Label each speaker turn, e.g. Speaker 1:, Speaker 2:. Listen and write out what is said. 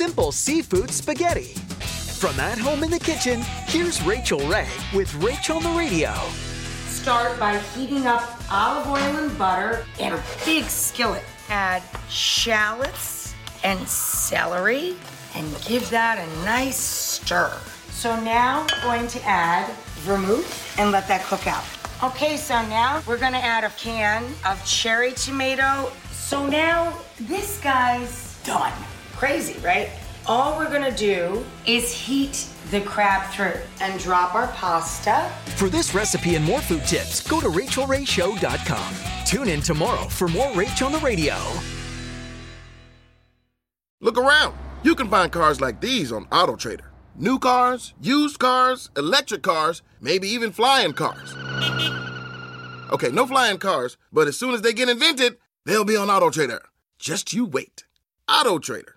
Speaker 1: Simple seafood spaghetti. From at home in the kitchen, here's Rachael Ray with Rachel on the Radio.
Speaker 2: Start by heating up olive oil and butter in a big skillet. Add shallots and celery and give that a nice stir. So now we're going to add vermouth and let that cook out. Okay, so now we're gonna add a can of cherry tomato. So now this guy's done. Crazy, right? All we're gonna do is heat the crab through and drop our pasta.
Speaker 1: For this recipe and more food tips, go to rachaelrayshow.com. Tune in tomorrow for more Rach on the Radio.
Speaker 3: Look around. You can find cars like these on AutoTrader. New cars, used cars, electric cars, maybe even flying cars. Okay, no flying cars, but as soon as they get invented, they'll be on AutoTrader. Just you wait. AutoTrader.